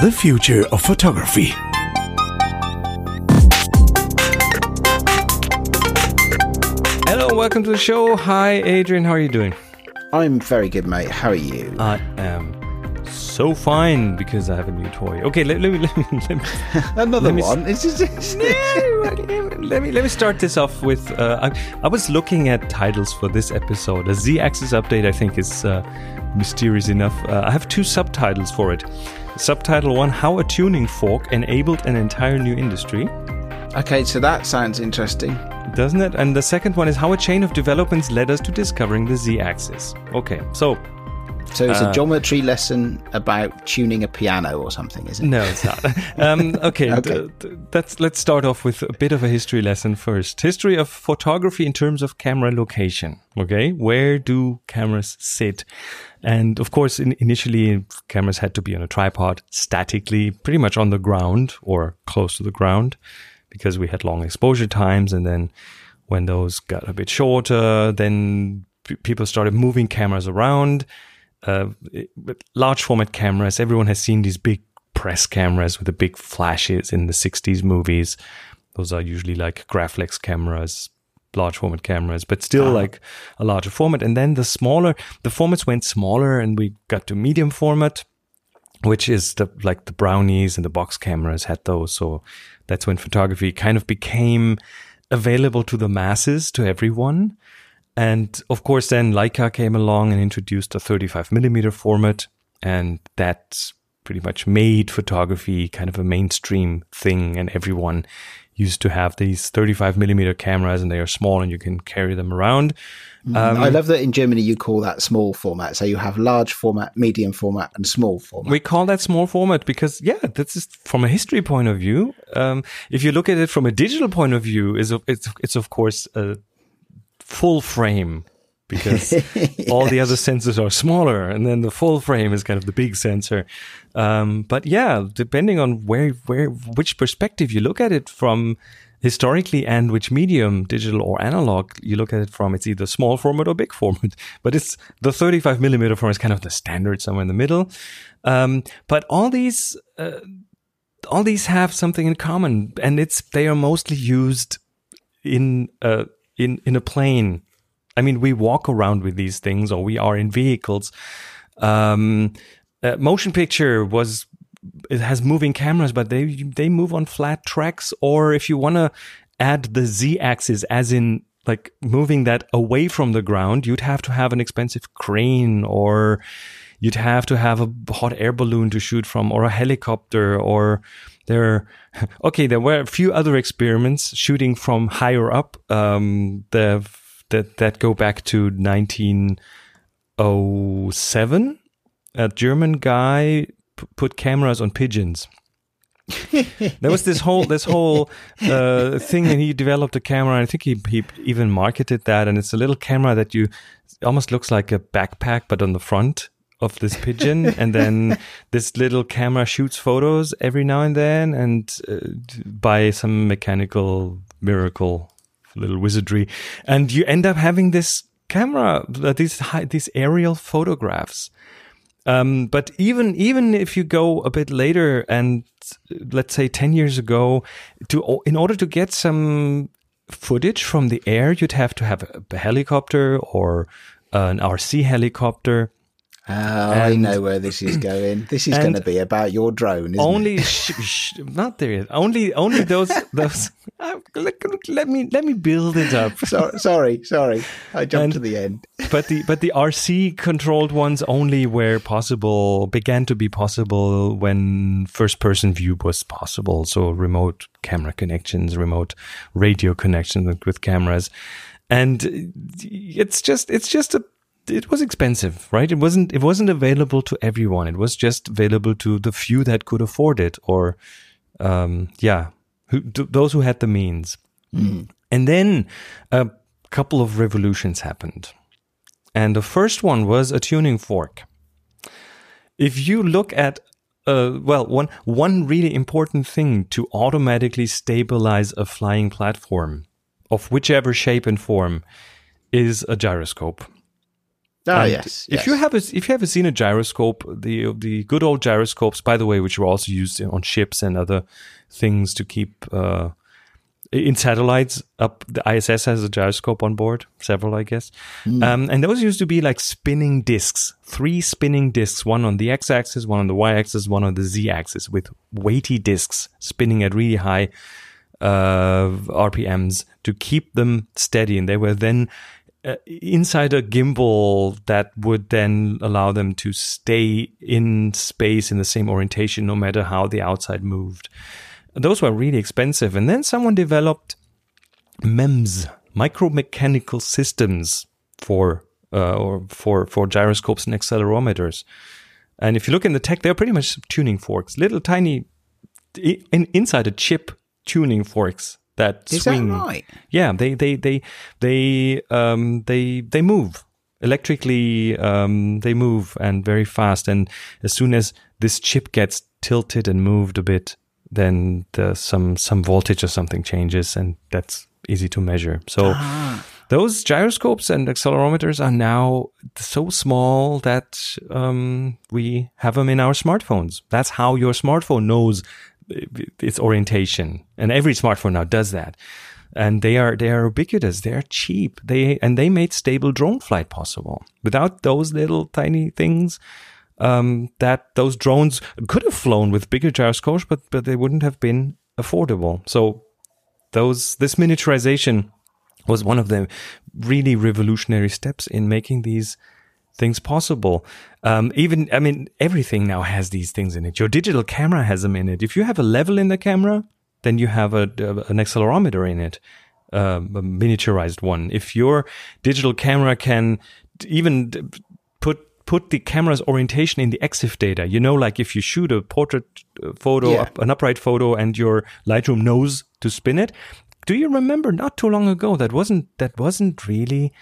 The future of photography. Hello, welcome to the show. Hi, Adrian. How are you doing? I'm very good, mate. How are you? I am so fine because I have a new toy. Okay, let, let me let me let me, Another let one. It's- let me let me start this off with. Uh, I, I was looking at titles for this episode. A Z-axis update, I think, is uh, mysterious enough. Uh, I have two subtitles for it. Subtitle one: How a tuning fork enabled an entire new industry. okay, so that sounds interesting. doesn't it? And the second one is how a chain of developments led us to discovering the z-axis. Okay, so So it's Uh, a geometry lesson about tuning a piano or something, is it? no, it's not. um, okay, Okay. th- th- that's let's start off with a bit of a history lesson first. History of photography in terms of camera location. Okay, where do cameras sit? And of course, in, initially cameras had to be on a tripod, statically, pretty much on the ground or close to the ground, because we had long exposure times. And then when those got a bit shorter, then p- people started moving cameras around. Uh, large format cameras, everyone has seen these big press cameras with the big flashes in the 60s movies. Those are usually like Graflex cameras, large format cameras, but still like a larger format. And then the smaller, the formats went smaller and we got to medium format, which is the, like the brownies and the box cameras had those. So that's when photography kind of became available to the masses, to everyone. And of course, then Leica came along and introduced a 35 millimeter format, and that pretty much made photography kind of a mainstream thing. And everyone used to have these 35 millimeter cameras, and they are small, and you can carry them around. Um, I love that in Germany you call that small format. So you have large format, medium format, and small format. We call that small format because, yeah, that's just from a history point of view. Um, if you look at it from a digital point of view, is it's it's of course a full frame because all the other sensors are smaller, and then the full frame is kind of the big sensor. Um, but yeah, depending on where where which perspective you look at it from. Historically, and which medium, digital or analog, you look at it from, it's either small format or big format. But it's the 35 millimeter format is kind of the standard somewhere in the middle. Um, but all these, uh, all these have something in common, and it's they are mostly used in uh, in in a plane. I mean, we walk around with these things, or we are in vehicles. Um, uh, motion picture was it has moving cameras, but they they move on flat tracks. Or if you want to add the z-axis, as in like moving that away from the ground, you'd have to have an expensive crane, or you'd have to have a hot air balloon to shoot from, or a helicopter, or there. Okay, there were a few other experiments shooting from higher up. Um, the that that go back to 1907. A German guy p- put cameras on pigeons. there was this whole this whole uh, thing, and he developed a camera. I think he he even marketed that, and it's a little camera that you almost looks like a backpack, but on the front of this pigeon, and then this little camera shoots photos every now and then, and uh, by some mechanical miracle, little wizardry, and you end up having this camera, uh, these high, these aerial photographs. Um, but even even if you go a bit later and let's say 10 years ago to in order to get some footage from the air you'd have to have a helicopter or an RC helicopter Oh, I know where this is going. This is going to be about your drone, isn't only it? sh- sh- not there yet. only only those those uh, let, let me let me build it up So, sorry, sorry. I jumped And- to the end. but the but the RC controlled ones only were possible began to be possible when first person view was possible. So remote camera connections, remote radio connections with- with cameras, and it's just it's just a it was expensive, right? It wasn't it wasn't available to everyone. It was just available to the few that could afford it, or um, yeah, who, those who had the means. And then a couple of revolutions happened. And the first one was a tuning fork. If you look at uh, well, one one really important thing to automatically stabilize a flying platform of whichever shape and form is a gyroscope. And yes, If you have a, if you ever seen a gyroscope, the the good old gyroscopes, by the way, which were also used on ships and other things to keep uh, in satellites up. The ISS has a gyroscope on board, several, I guess. Um, and those used to be like spinning discs, three spinning discs, one on the x-axis, one on the y-axis, one on the z-axis, with weighty discs spinning at really high uh, RPMs to keep them steady. And they were then uh, inside a gimbal that would then allow them to stay in space in the same orientation no matter how the outside moved. Those were really expensive. And then someone developed MEMS, micromechanical systems for uh, or for for gyroscopes and accelerometers. And if you look in the tech, they're pretty much tuning forks, little tiny in, inside a chip tuning forks that Is that swing. right? Yeah, they they they they um they they move electrically. Um, they move and very fast. And as soon as this chip gets tilted and moved a bit, then the some some voltage or something changes, and that's easy to measure. So. Those gyroscopes and accelerometers are now so small that um, we have them in our smartphones. That's how your smartphone knows its orientation, and every smartphone now does that. And they are they are ubiquitous. They are cheap. They and they made stable drone flight possible. Without those little tiny things, um, that those drones could have flown with bigger gyroscopes, but but they wouldn't have been affordable. So those this miniaturization was one of the really revolutionary steps in making these things possible. Um, even, I mean, everything now has these things in it. Your digital camera has them in it. If you have a level in the camera, then you have a, an accelerometer in it, um, a miniaturized one. If your digital camera can even put put the camera's orientation in the EXIF data, you know, like if you shoot a portrait uh, photo, Yeah. up, an upright photo, and your Lightroom knows to spin it. Do you remember not too long ago that wasn't that wasn't really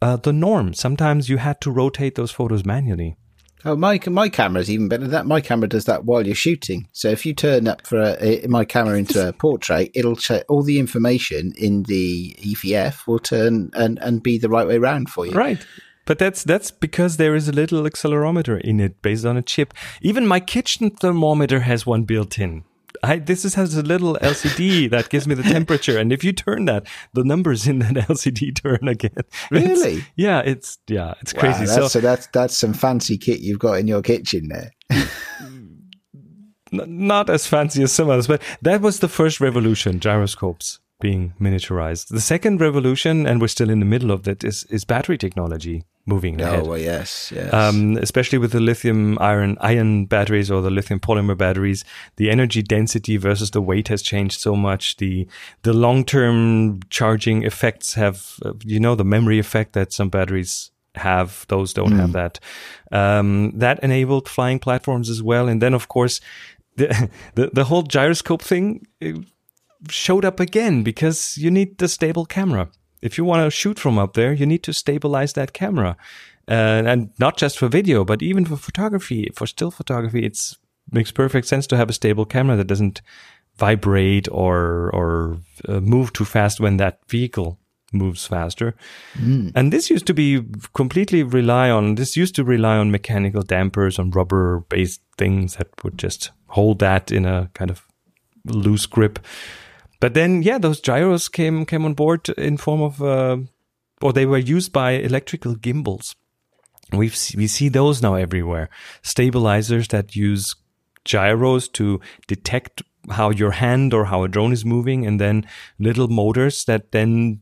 uh, the norm? Sometimes you had to rotate those photos manually. Oh, my my camera is even better than that. My camera does that while you're shooting. So if you turn up for a, a- my camera into a portrait, it'll check all the information in the EVF will turn and, and be the right way round for you. Right. But that's that's because there is a little accelerometer in it based on a chip. Even my kitchen thermometer has one built in. I, this is, has a little LCD that gives me the temperature, and if you turn that, the numbers in that LCD turn again. It's- Really? yeah, it's yeah, it's Wow, crazy. that's, so so that's that's some fancy kit you've got in your kitchen there. not as fancy as some others, but that was the first revolution, gyroscopes being miniaturized. The second revolution, and we're still in the middle of that, is, is battery technology moving ahead. Oh well, yes, yes. Um, especially with the lithium iron ion batteries or the lithium polymer batteries, the energy density versus the weight has changed so much. The the long term charging effects have, uh, you know, the memory effect that some batteries have; those don't have that. Um, that enabled flying platforms as well, and then of course, the the, the whole gyroscope thing. uh, showed up again because you need the stable camera. If you want to shoot from up there, you need to stabilize that camera. Uh, and not just for video, but even for photography, for still photography, it makes perfect sense to have a stable camera that doesn't vibrate or or uh, move too fast when that vehicle moves faster. And this used to be completely rely on this used to rely on mechanical dampers on rubber based things that would just hold that in a kind of loose grip. But then, yeah, those gyros came came on board in form of, uh, or they were used by electrical gimbals. We've we see those now everywhere. Stabilizers that use gyros to detect how your hand or how a drone is moving, and then little motors that then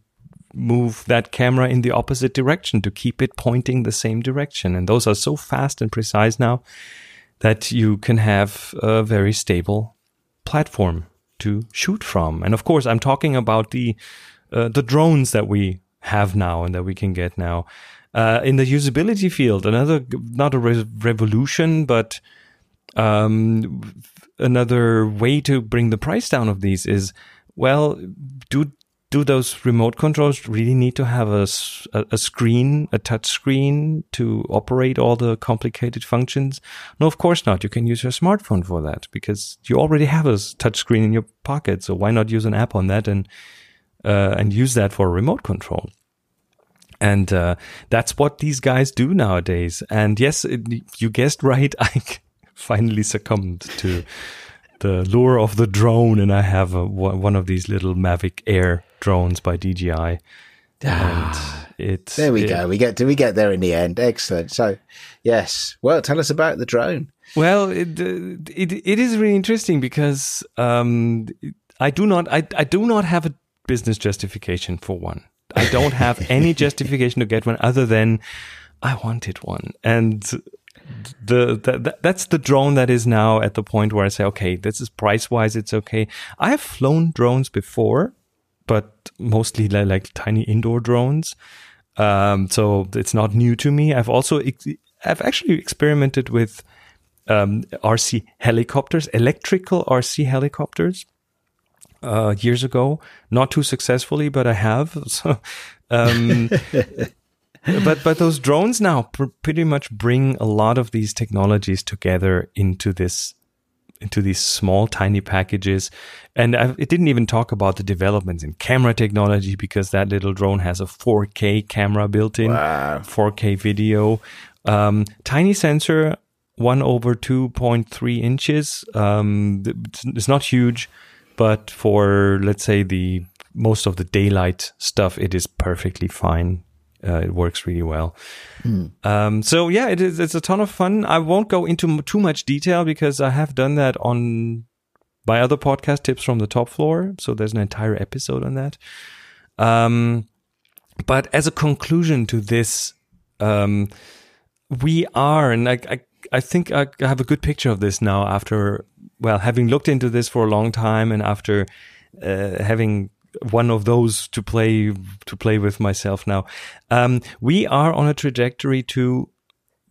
move that camera in the opposite direction to keep it pointing the same direction. And those are so fast and precise now that you can have a very stable platform to shoot from. And of course, I'm talking about the uh, the drones that we have now and that we can get now. Uh, in the usability field, another not a re- revolution, but um, another way to bring the price down of these is well, do do those remote controls really need to have a, a screen, a touch screen to operate all the complicated functions? No, of course not. You can use your smartphone for that because you already have a touch screen in your pocket. So why not use an app on that and uh, and use that for a remote control? And uh, that's what these guys do nowadays. And yes, it, you guessed right. I finally succumbed to the lure of the drone, and I have a, one of these little Mavic Air drones by DJI. Ah, it's there we it, go. We get do we get there in the end? Excellent. So, yes. Well, tell us about the drone. Well, it it, it is really interesting because um, I do not I, I do not have a business justification for one. I don't have any justification to get one other than I wanted one, and the, the, that's the drone that is now at the point where I say, okay, this is price wise, it's okay. I have flown drones before, but mostly like, like tiny indoor drones. Um, so it's not new to me. I've also I've actually experimented with um, RC helicopters, electrical RC helicopters, uh, years ago. Not too successfully, but I have. So, um, but but those drones now pr- pretty much bring a lot of these technologies together into this into these small tiny packages. And I, it didn't even talk about the developments in camera technology because that little drone has a 4k camera built in wow. 4k video. Um, tiny sensor 1 over 2.3 inches. Um, it's not huge but for let's say the most of the daylight stuff it is perfectly fine uh, it works really well. Mm. Um, so yeah, it is. It's a ton of fun. I won't go into too much detail because I have done that on my other podcast, tips from the top floor. So there's an entire episode on that. Um, but as a conclusion to this, um, we are, and I, I, I think I have a good picture of this now after, well, having looked into this for a long time and after uh, having one of those to play to play with myself now. Um, we are on a trajectory to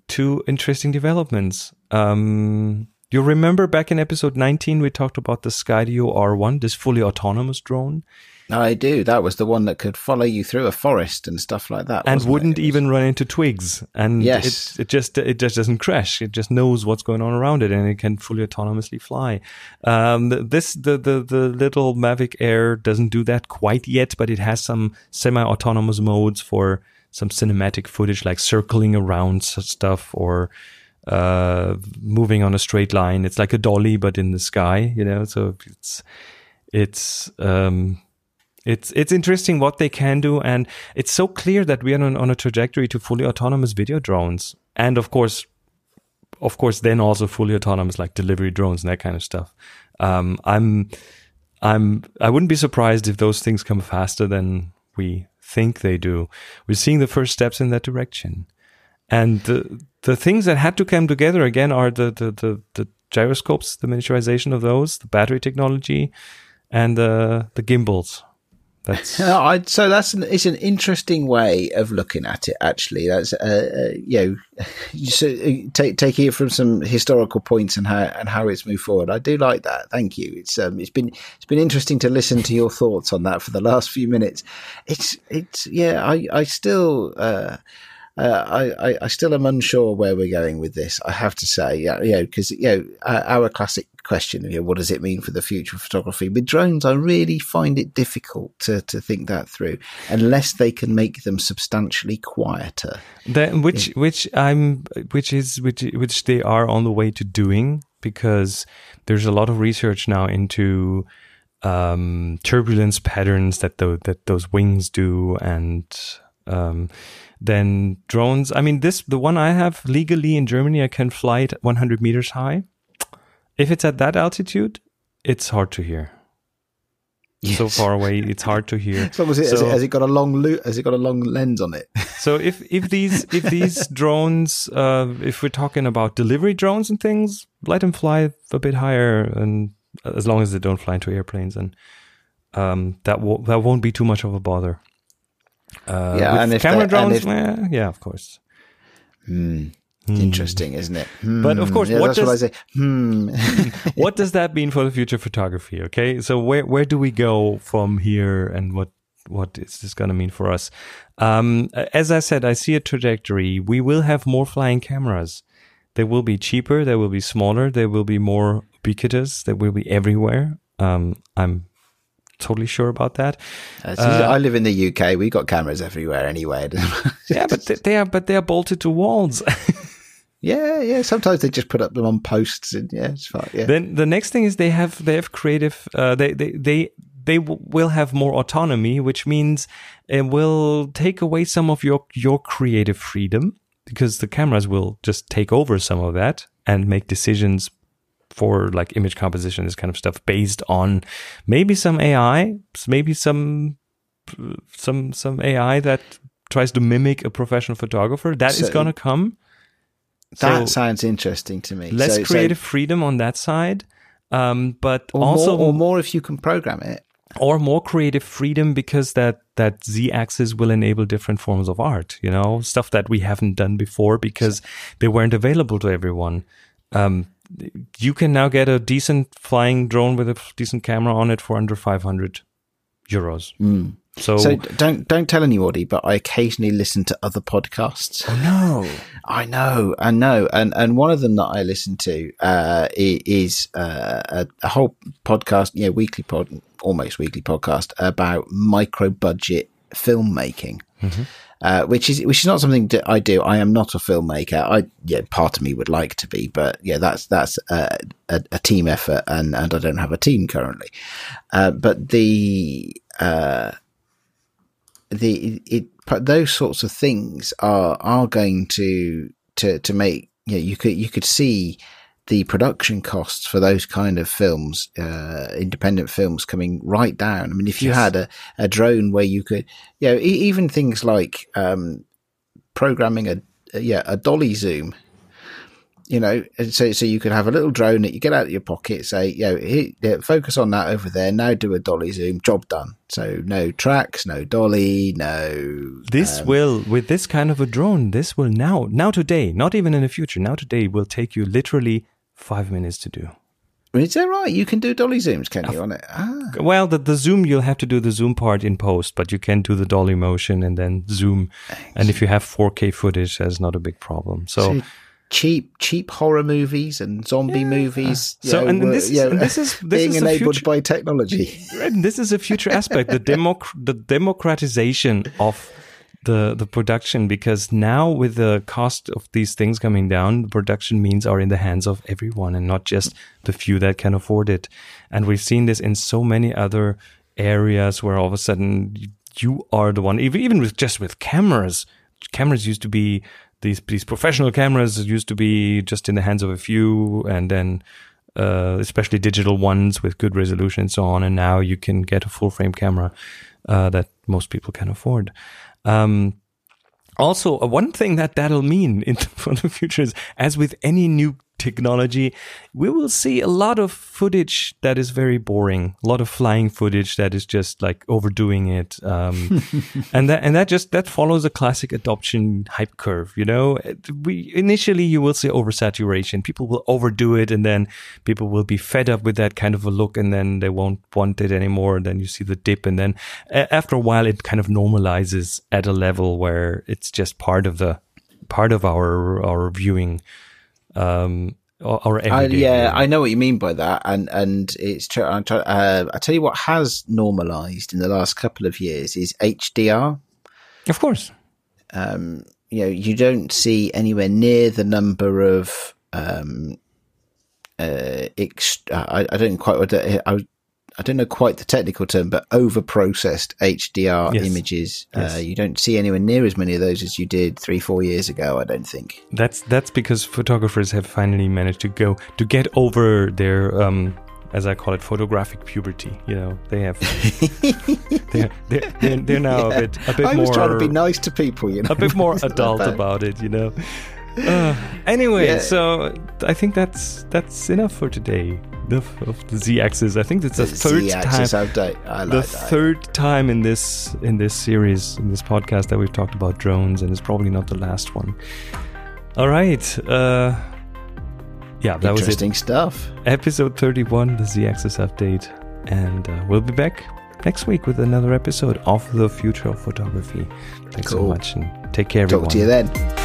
to interesting developments. Um, you remember back in episode 19 we talked about the Skydio R1, this fully autonomous drone. I do. That was the one that could follow you through a forest and stuff like that, and wouldn't even run into twigs. And yes. it, it just it just doesn't crash. It just knows what's going on around it, and it can fully autonomously fly. Um, this the the the little Mavic Air doesn't do that quite yet, but it has some semi-autonomous modes for some cinematic footage, like circling around stuff or uh, moving on a straight line. It's like a dolly, but in the sky, you know. So it's it's um, it's it's interesting what they can do, and it's so clear that we are on, on a trajectory to fully autonomous video drones, and of course, of course, then also fully autonomous like delivery drones and that kind of stuff. Um, I'm I'm I wouldn't be surprised if those things come faster than we think they do. We're seeing the first steps in that direction, and the the things that had to come together again are the the the, the gyroscopes, the miniaturization of those, the battery technology, and the the gimbals that's so that's an, it's an interesting way of looking at it. Actually, that's uh, uh, you know, so, uh, take, taking it from some historical points and how and how it's moved forward. I do like that. Thank you. It's um, it's been it's been interesting to listen to your thoughts on that for the last few minutes. It's it's yeah. I I still. Uh, uh, I, I, still am unsure where we're going with this. I have to say, yeah, you know, because you know, our classic question, you know, what does it mean for the future of photography? With drones, I really find it difficult to, to think that through, unless they can make them substantially quieter. which, yeah. which I'm, which is, which, which they are on the way to doing, because there's a lot of research now into um, turbulence patterns that the, that those wings do, and um, then drones. I mean, this the one I have legally in Germany, I can fly it 100 meters high. If it's at that altitude, it's hard to hear. Yes. So far away, it's hard to hear. So, it, so has, it, has, it, got a long lo- has it got a long lens on it? so if if these if these drones, uh, if we're talking about delivery drones and things, let them fly a bit higher, and as long as they don't fly into airplanes, and um, that will that won't be too much of a bother. Uh, yeah, and if camera drones, if, eh, yeah, of course. Hmm. Hmm. Interesting, isn't it? Hmm. But of course, yeah, what does, what, hmm. what does that mean for the future photography? Okay, so where where do we go from here, and what what is this going to mean for us? Um, as I said, I see a trajectory. We will have more flying cameras. They will be cheaper. They will be smaller. They will be more ubiquitous. They will be everywhere. Um, I'm totally sure about that. Uh, so I live in the UK. We got cameras everywhere anyway. yeah, but they, they are but they are bolted to walls. yeah, yeah. Sometimes they just put up them on posts, and yeah, it's fine. Yeah. Then the next thing is they have they have creative. Uh, they they they they w- will have more autonomy, which means it will take away some of your your creative freedom because the cameras will just take over some of that and make decisions for like image composition, this kind of stuff, based on maybe some AI, maybe some some some AI that tries to mimic a professional photographer. That so is going to come. That so sounds interesting to me. Less so, creative freedom on that side, um, but or also more, or more if you can program it, or more creative freedom because that that z-axis will enable different forms of art. You know, stuff that we haven't done before because they weren't available to everyone. Um, you can now get a decent flying drone with a decent camera on it for under 500 euros. Mm. So, so don't don't tell anybody, but I occasionally listen to other podcasts. Oh no, I know, I know, and and one of them that I listen to uh, is uh, a, a, whole podcast, yeah, weekly pod, almost weekly podcast about micro budget filmmaking. Mm-hmm uh, which is which is not something that I do. I am not a filmmaker. I yeah, part of me would like to be, but yeah, that's that's a, a, a team effort, and and I don't have a team currently. Uh, but the uh, the it those sorts of things are are going to to to make you know, you could you could see the production costs for those kind of films, uh, independent films coming right down. I mean, if you yes. had a, a drone where you could, you know, e- even things like, um, programming a, a, yeah, a dolly zoom, you know, so, so you could have a little drone that you get out of your pocket, say, you know, hit, yeah, focus on that over there. Now do a dolly zoom, job done. So no tracks, no dolly, no. This um, will, with this kind of a drone, this will now, now today, not even in the future, now today will take you literally five minutes to do. Is that right? You can do dolly zooms, can you, on it? Ah. Well, the, the zoom, you'll have to do the zoom part in post, but you can do the dolly motion and then zoom. Thanks. And if you have 4K footage, that's not a big problem. So, so cheap, cheap horror movies and zombie yeah. movies. So, know, and, this, you know, and this is this being is enabled future, by technology. And this is a future aspect, the democ- the democratization of the the production because now with the cost of these things coming down, production means are in the hands of everyone and not just the few that can afford it. And we've seen this in so many other areas where all of a sudden you are the one, even even with just with cameras. Cameras used to be these these professional cameras used to be just in the hands of a few, and then uh, especially digital ones with good resolution and so on. And now you can get a full frame camera uh, that most people can afford. Um, also, uh, one thing that that'll mean in for the future is, as with any new technology, we will see a lot of footage that is very boring, a lot of flying footage that is just like overdoing it. Um, and that, and that just, that follows a classic adoption hype curve, you know? We, initially you will see oversaturation. People will overdo it and then people will be fed up with that kind of a look and then they won't want it anymore. And then you see the dip and then after a while it kind of normalizes at a level where it's just part of the, part of our, our viewing um, or, or everyday. yeah, I know what you mean by that, and and it's true. I uh, I tell you what has normalised in the last couple of years is HDR. Of course, um, you know you don't see anywhere near the number of um, uh, ex- I, I don't quite. I, I don't know quite the technical term, but over processed HDR yes. images. Uh, yes. Uh, you don't see anywhere near as many of those as you did three, four years ago. I don't think. That's that's because photographers have finally managed to go to get over their. Um, as I call it, photographic puberty. You know, they have, they're, they're, they're, now yeah. a bit, a bit more. I was trying to be nice to people, you know, a bit more adult about it, you know. Uh, anyway, yeah. so I think that's that's enough for today of, of the z-axis. I think it's the, the third time. Like the that. third time in this in this series in this podcast that we've talked about drones, and it's probably not the last one. All right. Uh, yeah, that was. Interesting stuff. Episode thirty-one, the z-axis update, and uh, we'll be back next week with another episode of the future of photography. Thanks cool. so much, and take care, everyone. Talk to you then.